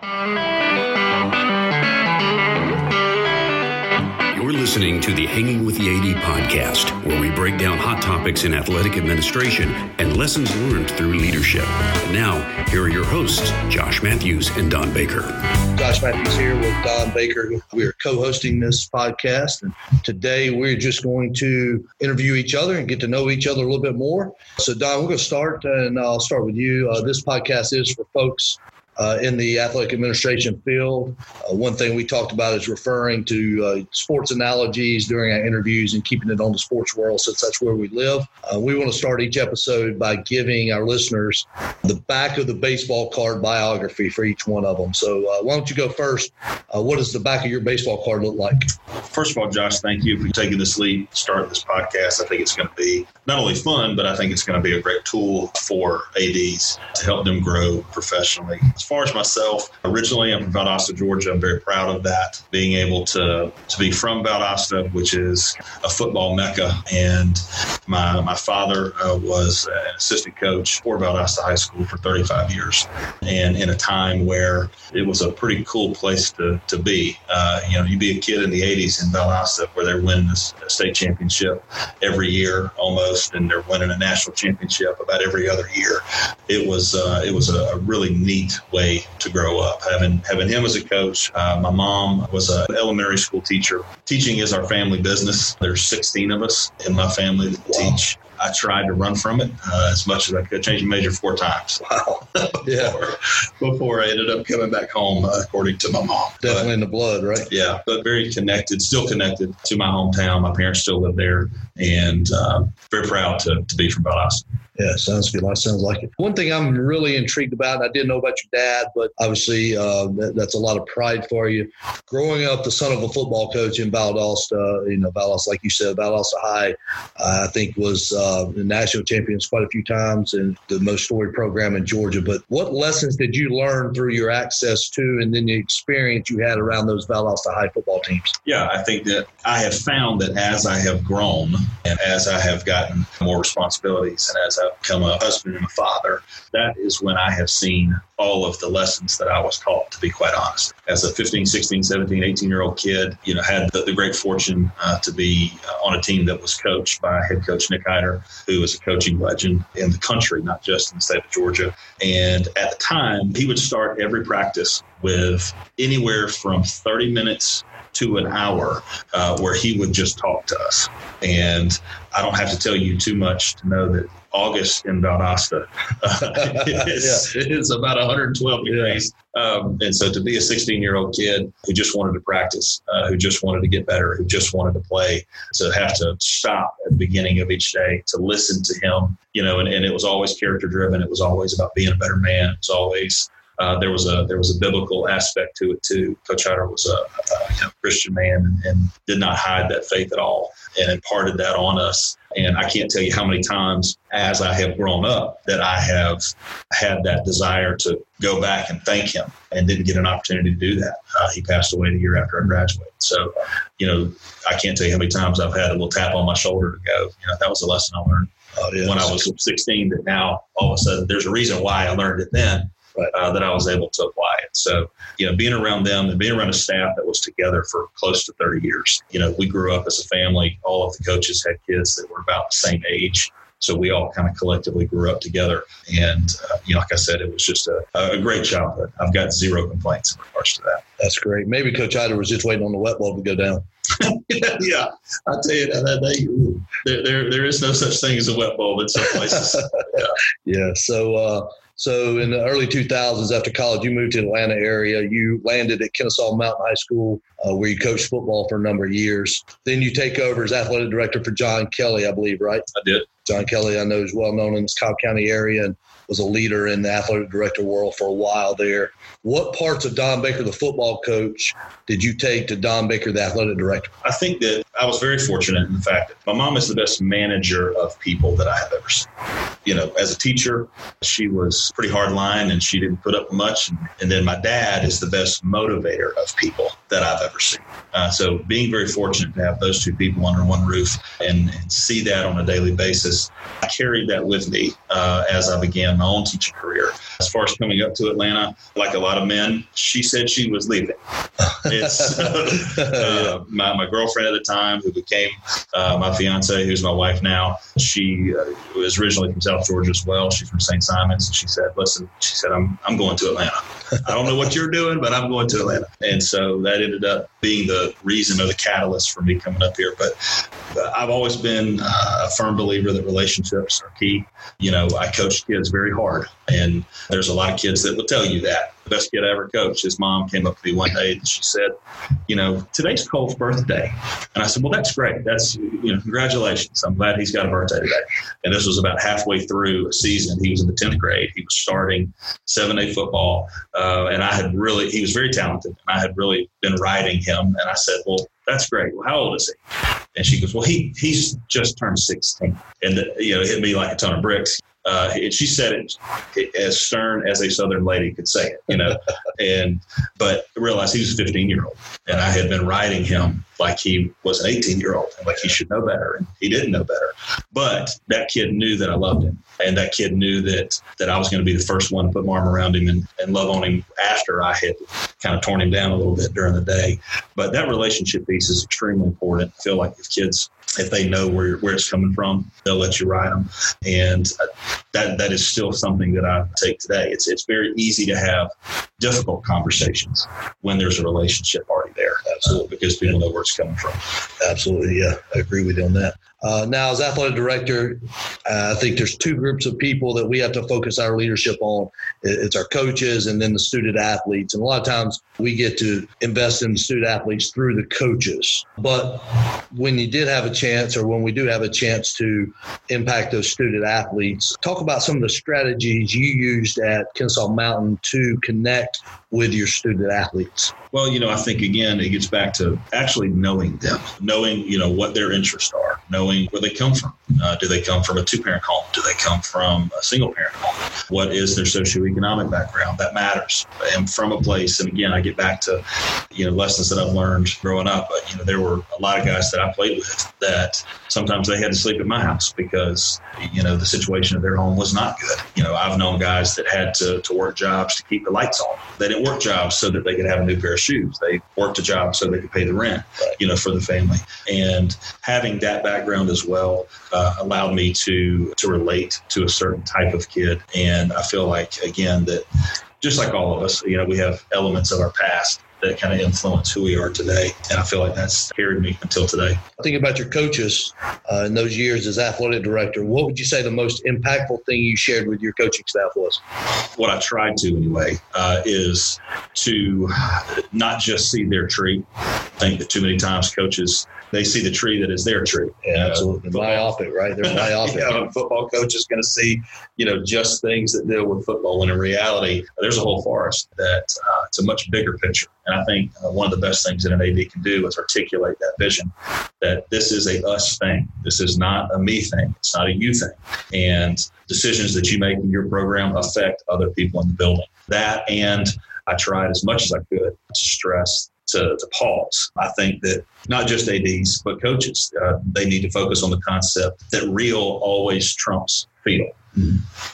You're listening to the Hanging with the AD podcast, where we break down hot topics in athletic administration and lessons learned through leadership. now, here are your hosts, Josh Matthews and Don Baker. Josh Matthews here with Don Baker. We are co hosting this podcast. And today we're just going to interview each other and get to know each other a little bit more. So, Don, we're going to start, and I'll start with you. Uh, this podcast is for folks uh, in the athletic administration field. Uh, one thing we talked about is referring to uh, sports analogies during our interviews and keeping it on the sports world since that's where we live. Uh, we want to start each episode by giving our listeners the back of the baseball card biography for each one of them. So uh, why don't you go first? What does the back of your baseball card look like? First of all, Josh, thank you for taking this lead, starting this podcast. I think it's going to be not only fun, but I think it's going to be a great tool for ADs to help them grow professionally. Far as myself, originally I'm from Valdosta, Georgia. I'm very proud of that, being able to, to be from Valdosta, which is a football mecca. And my, my father uh, was an assistant coach for Valdosta High School for 35 years. And in a time where it was a pretty cool place to, to be. Uh, you know, you'd be a kid in the 80s in Valdosta where they're winning a state championship every year almost, and they're winning a national championship about every other year. It was uh, it was a, a really neat way way to grow up. Having having him as a coach, uh, my mom was an elementary school teacher. Teaching is our family business. There's 16 of us in my family that wow. teach. I tried to run from it uh, as much as I could. Changed major four times. Wow. before, yeah. Before I ended up coming back home, uh, according to my mom. Definitely but, in the blood, right? Yeah, but very connected, still connected to my hometown. My parents still live there, and uh, very proud to, to be from Valdosta. Yeah, sounds good. That sounds like it. One thing I'm really intrigued about, I didn't know about your dad, but obviously uh, that, that's a lot of pride for you. Growing up, the son of a football coach in Valdosta, you know, Valdosta, like you said, Valdosta High, uh, I think was uh, the national champions quite a few times and the most storied program in Georgia. But what lessons did you learn through your access to and then the experience you had around those Valdosta High football teams? Yeah, I think that I have found that as I have grown and as I have gotten more responsibilities and as I become a husband and a father, that is when I have seen all of the lessons that I was taught, to be quite honest. As a 15, 16, 17, 18 year old kid, you know, had the, the great fortune uh, to be uh, on a team that was coached by head coach Nick Hyder, who is a coaching legend in the country, not just in the state of Georgia. And at the time, he would start every practice with anywhere from 30 minutes to an hour uh, where he would just talk to us. And I don't have to tell you too much to know that August in Valdosta is, yeah. is, about 112 degrees. Yeah. Um, and so to be a 16 year old kid who just wanted to practice, uh, who just wanted to get better, who just wanted to play, to have to stop at the beginning of each day to listen to him, you know, and, and it was always character driven. It was always about being a better man. It was always uh, there was a there was a biblical aspect to it too. Coach Hyder was a, a know, Christian man and, and, did not hide that faith at all, and imparted that on us. And I can't tell you how many times as I have grown up that I have had that desire to go back and thank him, and didn't get an opportunity to do that. Uh, he passed away the year after I graduated. So, you know, I can't tell you how many times I've had a little tap on my shoulder to go. You know, that was a lesson I learned. Oh, yeah. When I was 16, that now all of a sudden there's a reason why I learned it then uh, that I was able to apply. So, you know, being around them and being around a staff that was together for close to 30 years, you know, we grew up as a family. All of the coaches had kids that were about the same age. So we all kind of collectively grew up together. And, uh, you know, like I said, it was just a, a great childhood. I've got zero complaints in regards to that. That's great. Maybe Coach Hyder was just waiting on the wet bulb to go down. yeah, I tell you that, that there, there, there is no such thing as a wet bulb in some places. yeah. yeah. So, uh, so in the early 2000s, after college, you moved to the Atlanta area. You landed at Kennesaw Mountain High School, uh, where you coached football for a number of years. Then you take over as athletic director for John Kelly, I believe, right? I did. John Kelly, I know, is well known in this Cobb County area and was a leader in the athletic director world for a while there. What parts of Don Baker, the football coach, did you take to Don Baker, the athletic director? I think that I was very fortunate in the fact that my mom is the best manager of people that I have ever seen. You know, as a teacher, she was pretty hard line and she didn't put up much. And then my dad is the best motivator of people that I've ever seen. Uh, so being very fortunate to have those two people under one roof and, and see that on a daily basis, I carried that with me uh, as I began my own teaching career. As far as coming up to Atlanta, like a lot of men, she said she was leaving. It's uh, my, my girlfriend at the time, who became uh, my fiance, who's my wife now. She uh, was originally from South Georgia as well. She's from St. Simons, and she said, "Listen," she said, "I'm I'm going to Atlanta. I don't know what you're doing, but I'm going to Atlanta." And so that ended up being the reason or the catalyst for me coming up here. But, but I've always been uh, a firm believer that relationships are key. You know, I coach kids very hard, and there's a lot of kids that will tell you that the best kid I ever coached. His mom came up to me one day and she said, "You know, today's Cole's birthday," and I said, "Well, that's great. That's you know, congratulations. I'm glad he's got a birthday today." And this was about halfway through a season. He was in the tenth grade. He was starting seven A football, uh, and I had really he was very talented, and I had really been riding him. And I said, "Well, that's great. Well, how old is he?" And she goes, "Well, he he's just turned 16." And you know, it hit me like a ton of bricks. Uh, and she said it as stern as a Southern lady could say it, you know. and but realized he was a 15 year old, and I had been riding him like he was an 18 year old, and like he should know better, and he didn't know better. But that kid knew that I loved him, and that kid knew that that I was going to be the first one to put my arm around him and, and love on him after I had kind of torn him down a little bit during the day. But that relationship piece is extremely important. I feel like if kids if they know where where it's coming from, they'll let you ride them, and uh, that that is still something that I take today. It's it's very easy to have difficult conversations when there's a relationship already there, absolutely, because people know where it's coming from. Absolutely, yeah, I agree with you on that. Uh, now, as athletic director, uh, I think there's two groups of people that we have to focus our leadership on. It's our coaches and then the student athletes. And a lot of times we get to invest in the student athletes through the coaches. But when you did have a chance, or when we do have a chance to impact those student athletes, talk about some of the strategies you used at Kennesaw Mountain to connect with your student athletes. Well, you know, I think again, it gets back to actually knowing them, knowing, you know, what their interests are, knowing where they come from. Uh, do they come from a two parent home? Do they come from a single parent home? What is their socioeconomic background? That matters. And from a place, and again, I get back to, you know, lessons that I've learned growing up. But, you know, there were a lot of guys that I played with that sometimes they had to sleep at my house because, you know, the situation of their home was not good. You know, I've known guys that had to, to work jobs to keep the lights on. They didn't work jobs so that they could have a new pair of shoes. They worked a job so they could pay the rent, you know, for the family. And having that background as well uh, allowed me to to relate to a certain type of kid. And I feel like again that just like all of us, you know, we have elements of our past that kind of influence who we are today. And I feel like that's carried me until today. Think about your coaches uh, in those years as athletic director. What would you say the most impactful thing you shared with your coaching staff was? What I tried to, anyway, uh, is to not just see their tree. I think that too many times coaches they see the tree that is their tree. Yeah, absolutely. Football, myopic, right? They're myopic. yeah, football coach is going to see, you know, just things that deal with football. When in reality, there's a whole forest that uh, it's a much bigger picture. And I think uh, one of the best things that an AD can do is articulate that vision that this is a us thing. This is not a me thing. It's not a you thing. And decisions that you make in your program affect other people in the building. That and I tried as much as I could to stress to, to pause. I think that not just ADs, but coaches, uh, they need to focus on the concept that real always trumps feel.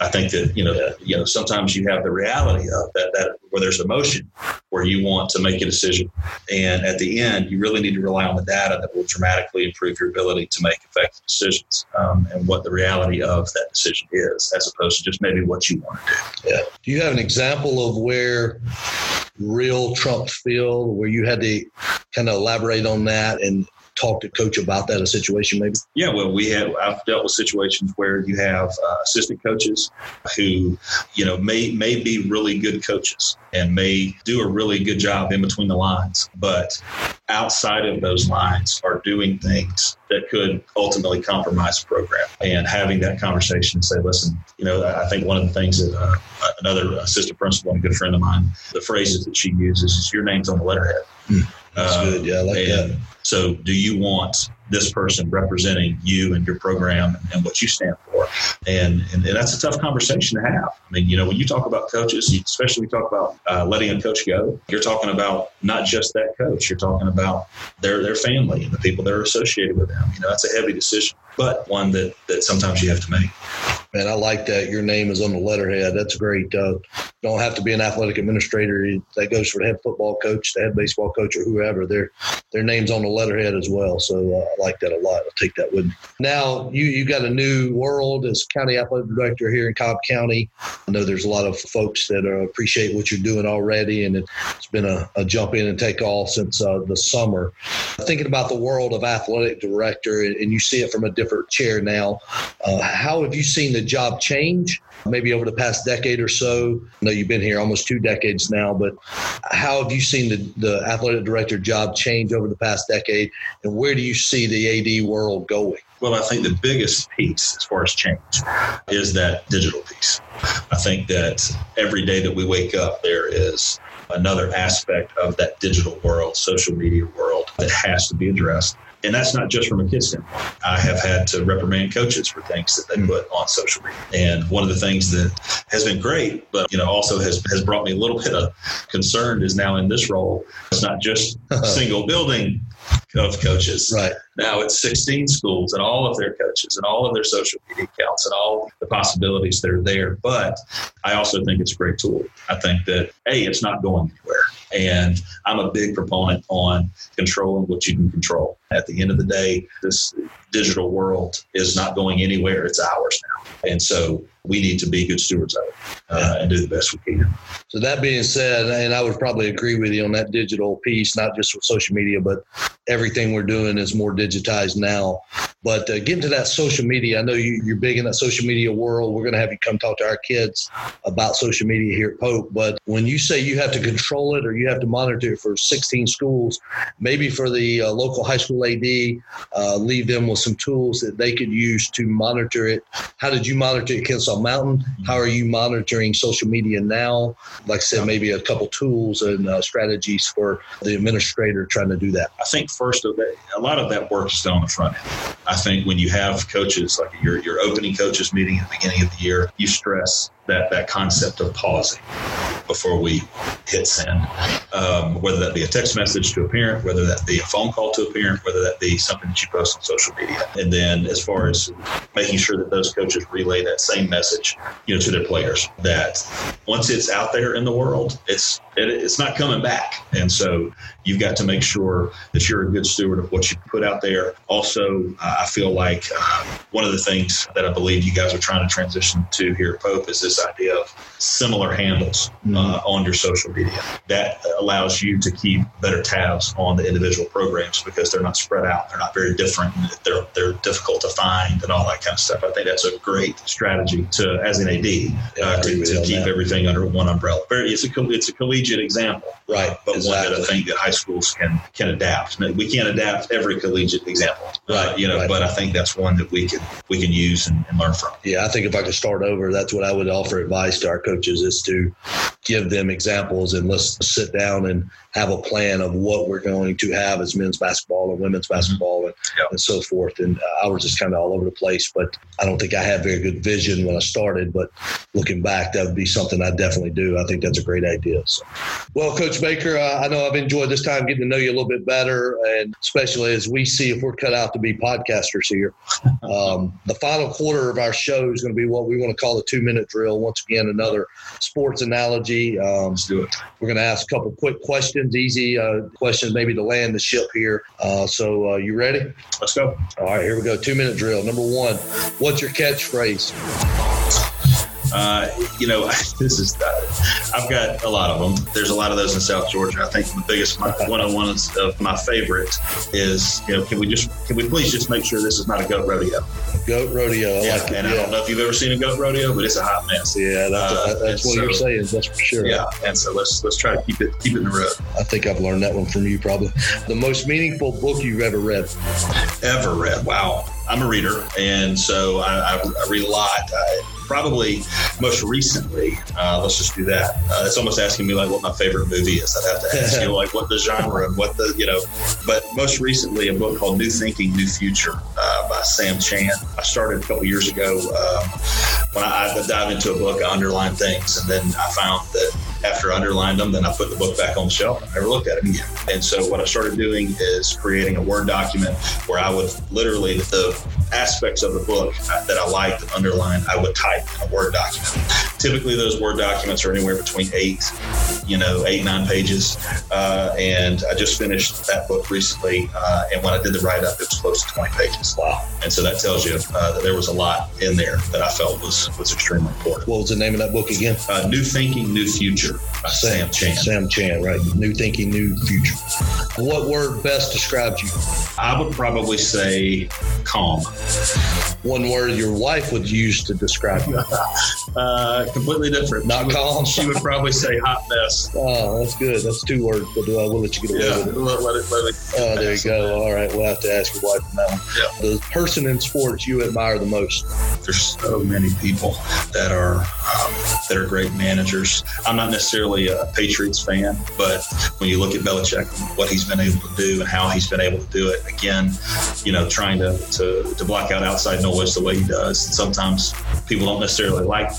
I think that you know, you know, sometimes you have the reality of that, that where there's emotion, where you want to make a decision, and at the end, you really need to rely on the data that will dramatically improve your ability to make effective decisions um, and what the reality of that decision is, as opposed to just maybe what you want to do. Yeah. Do you have an example of where real Trump feel, where you had to kind of elaborate on that and talk to coach about that a situation maybe? Yeah well we have i've dealt with situations where you have uh, assistant coaches who you know may may be really good coaches and may do a really good job in between the lines but outside of those lines are doing things that could ultimately compromise the program. And having that conversation and say listen you know i think one of the things that uh, another assistant principal and a good friend of mine the phrases that she uses is your name's on the letterhead. Mm, that's uh, good yeah i like that so, do you want this person representing you and your program and what you stand for? And, and, and that's a tough conversation to have. I mean, you know, when you talk about coaches, especially when you talk about uh, letting a coach go, you're talking about not just that coach. You're talking about their their family and the people that are associated with them. You know, that's a heavy decision, but one that that sometimes you have to make. Man, I like that. Your name is on the letterhead. That's great. Uh, don't have to be an athletic administrator. That goes for the head football coach, the head baseball coach, or whoever. Their their names on the letterhead as well. So uh, I like that a lot. I'll take that with me. Now you you got a new world as county athletic director here in Cobb County. I know there's a lot of folks that uh, appreciate what you're doing already, and it's been a, a jump in and take off since uh, the summer. Thinking about the world of athletic director, and you see it from a different chair now. Uh, how have you seen the job change? Maybe over the past decade or so. I know you've been here almost two decades now, but how have you seen the, the athletic director job change over the past decade, and where do you see the AD world going? Well, I think the biggest piece as far as change is that digital piece. I think that every day that we wake up, there is another aspect of that digital world, social media world that has to be addressed. And that's not just from a kid standpoint. I have had to reprimand coaches for things that they hmm. put on social media. And one of the things that has been great, but you know, also has, has brought me a little bit of concern is now in this role. It's not just single building of coaches. Right. Now it's 16 schools and all of their coaches and all of their social media accounts and all the possibilities that are there. But I also think it's a great tool. I think that, hey, it's not going anywhere. And I'm a big proponent on controlling what you can control. At the end of the day, this digital world is not going anywhere. It's ours now. And so we need to be good stewards of it uh, and do the best we can. So that being said, and I would probably agree with you on that digital piece, not just with social media, but everything we're doing is more digitized now. But uh, getting to that social media, I know you, you're big in that social media world. We're going to have you come talk to our kids about social media here at Pope. But when you say you have to control it or you have to monitor it for 16 schools, maybe for the uh, local high school AD, uh, leave them with some tools that they could use to monitor it. How did you monitor it, at Kennesaw Mountain? How are you monitoring social media now? Like I said, maybe a couple tools and uh, strategies for the administrator trying to do that. I think first of it, a lot of that work is done on the front end. I think when you have coaches, like your, your opening coaches meeting at the beginning of the year, you stress that, that concept of pausing before we hit send, um, whether that be a text message to a parent, whether that be a phone call to a parent, whether that be something that you post on social media. And then as far as making sure that those coaches relay that same message, you know, to their players, that once it's out there in the world, it's it, it's not coming back. And so you've got to make sure that you're a good steward of what you put out there. Also, I feel like uh, one of the things that I believe you guys are trying to transition to here at Pope is this idea of similar handles mm-hmm. uh, on your social media. That allows you to keep better tabs on the individual programs because they're not spread out. They're not very different. They're, they're difficult to find and all that kind of stuff. I think that's a great strategy to, as an AD, uh, to, to keep that. everything under one umbrella. Very, it's a, it's a collegiate example. Right. But exactly. one that I think that high schools can, can adapt. We can't adapt every collegiate example. Right. Uh, you know, right. but I think that's one that we can, we can use and, and learn from. Yeah. I think if I could start over, that's what I would offer advice to our coaches is to give them examples and let's sit down and have a plan of what we're going to have as men's basketball and women's mm-hmm. basketball and, yep. and so forth. And uh, I was just kind of all over the place, but I don't think I had very good vision when I started. But looking back, that would be something I definitely do. I think that's a great idea. So, well, Coach Baker, uh, I know I've enjoyed this time getting to know you a little bit better, and especially as we see if we're cut out to be podcasters here. Um, the final quarter of our show is going to be what we want to call the two minute drill. Once again, another sports analogy. Um, Let's do it. We're going to ask a couple quick questions, easy uh, questions, maybe to land the ship here. Uh, so, uh, you ready? Let's go. All right, here we go. Two minute drill. Number one, what's your catchphrase? Uh, you know, this is I've got a lot of them. There's a lot of those in South Georgia. I think the biggest one of one of my favorite is you know can we just can we please just make sure this is not a goat rodeo? Goat rodeo. I yeah, like and I don't know if you've ever seen a goat rodeo, but it's a hot mess. Yeah, that's, uh, that's what so, you're saying. That's for sure. Yeah, and so let's let's try to keep it keep it in the road. I think I've learned that one from you probably. The most meaningful book you've ever read? Ever read? Wow. I'm a reader, and so I, I, I read a lot. I, probably most recently, uh, let's just do that. Uh, it's almost asking me like what my favorite movie is. I'd have to ask you like what the genre and what the you know. But most recently, a book called New Thinking, New Future uh, by Sam Chand. I started a couple years ago. Um, when I, I dive into a book, I underline things, and then I found that after I underlined them, then I put the book back on the shelf and never looked at it again. And so what I started doing is creating a Word document where I would literally, the aspects of the book that I liked and underlined, I would type in a Word document. Typically, those Word documents are anywhere between eight, you know, eight, nine pages. Uh, and I just finished that book recently. Uh, and when I did the write up, it was close to 20 pages. Wow. And so that tells you uh, that there was a lot in there that I felt was, was extremely important. What was the name of that book again? Uh, New Thinking, New Future by Sam, Sam Chand. Sam Chand, right. New Thinking, New Future. What word best describes you? I would probably say calm. One word your wife would use to describe you? uh, completely different. Not she would, calm. She would probably say hot mess. Oh, that's good. That's two words, but uh, we'll let you get away Yeah, with it. let, let it, let it. Oh, there you go. All right, we'll have to ask your wife on that one. Yeah. The person in sports you admire the most. There's so many people that are um, that are great managers. I'm not necessarily a Patriots fan, but when you look at Belichick and what he's been able to do and how he's been able to do it, again, you know, trying to to, to block out outside noise the way he does. And sometimes people don't necessarily like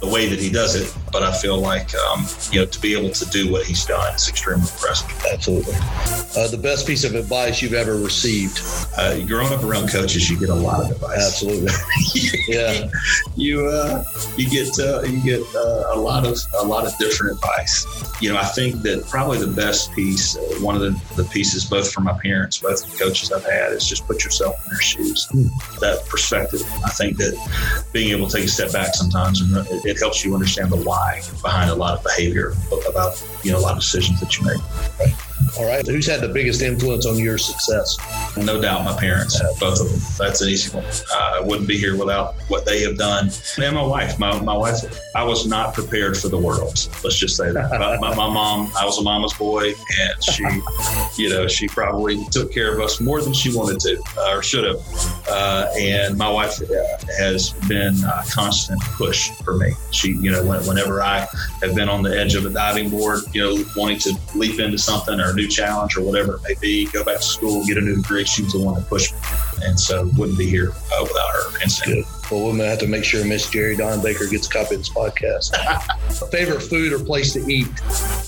the way that he does it, but I feel like um, you know to be able to do what he's done is extremely impressive. Absolutely. Uh, the best piece of advice you've ever received. Uh, growing up around coaches, you get a lot of advice. Absolutely. yeah. you uh, you get uh, you get uh, a lot of a lot of different advice. You know, I think that probably the best piece, uh, one of the, the pieces, both from my parents, both the coaches I've had, is just put yourself in their shoes. That perspective. I think that being able to take a step back sometimes and it, it helps you understand the why behind a lot of behavior about you know a lot of decisions that you make. All right. Who's had the biggest influence on your success? No doubt, my parents, both of them. That's an easy one. Uh, I wouldn't be here without what they have done. And my wife, my, my wife, I was not prepared for the world. Let's just say that. my, my, my mom, I was a mama's boy, and she, you know, she probably took care of us more than she wanted to uh, or should have. Uh, and my wife uh, has been a constant push for me. She, you know, whenever I have been on the edge of a diving board, you know, wanting to leap into something or new challenge or whatever it may be, go back to school, get a new degree, she's the one that pushed me. And so wouldn't be here uh, without her instinct. Well, we're going to have to make sure Miss Jerry Don Baker gets a copy of this podcast. Favorite food or place to eat?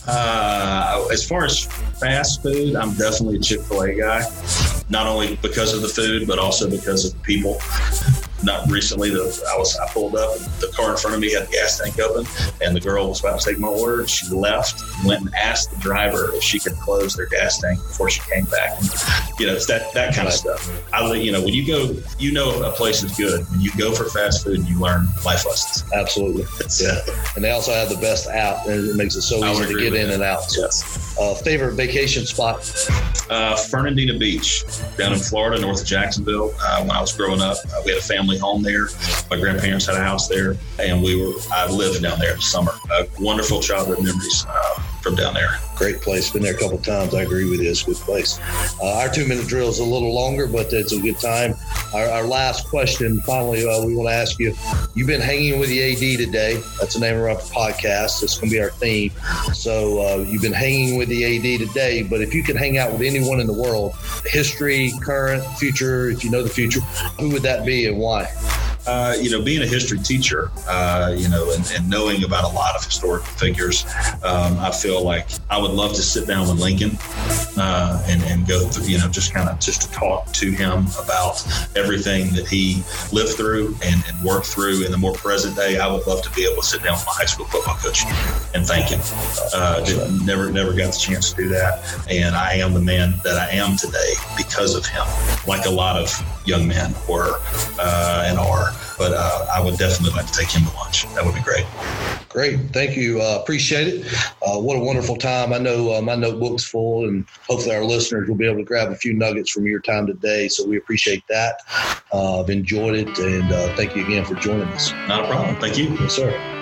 Uh, as far as fast food, I'm definitely a Chick fil A guy. Not only because of the food, but also because of the people not recently. The, I was I pulled up and the car in front of me had the gas tank open, and the girl was about to take my order. She left, went and asked the driver if she could close their gas tank before she came back. You know, it's that that kind of stuff. I you know when you go, you know a place is good when you go for fast food. You learn life lessons. Absolutely. yeah. And they also have the best app, and it makes it so easy to get in that. and out. Yes. Uh, favorite vacation spot? Uh, Fernandina Beach, down in Florida, north of Jacksonville. Uh, when I was growing up, uh, we had a family home there. My grandparents had a house there, and we were. I lived down there in the summer. wonderful childhood memories uh, from down there. Great place. Been there a couple times. I agree with you. It's a good place. Uh, our two minute drill is a little longer, but it's a good time. Our, our last question, finally, uh, we want to ask you. You've been hanging with the AD today. That's the name of our podcast. It's going to be our theme. So uh, you've been hanging with the AD today. But if you could hang out with anyone in the world, history, current, future, if you know the future, who would that be and why? Uh, you know, being a history teacher, uh, you know, and, and, knowing about a lot of historical figures, um, I feel like I would love to sit down with Lincoln uh, and, and go through, you know, just kind of just to talk to him about everything that he lived through and, and, worked through in the more present day. I would love to be able to sit down with my high school football coach and thank him. Uh, never, never got the chance to do that. And I am the man that I am today because of him, like a lot of young men were uh, and are but uh, I would definitely like to take him to lunch. That would be great. Great. Thank you. Uh, appreciate it. Uh, what a wonderful time. I know uh, my notebook's full, and hopefully our listeners will be able to grab a few nuggets from your time today. So we appreciate that. Uh, I've enjoyed it, and uh, thank you again for joining us. Not a problem. Thank you. Yes, sir.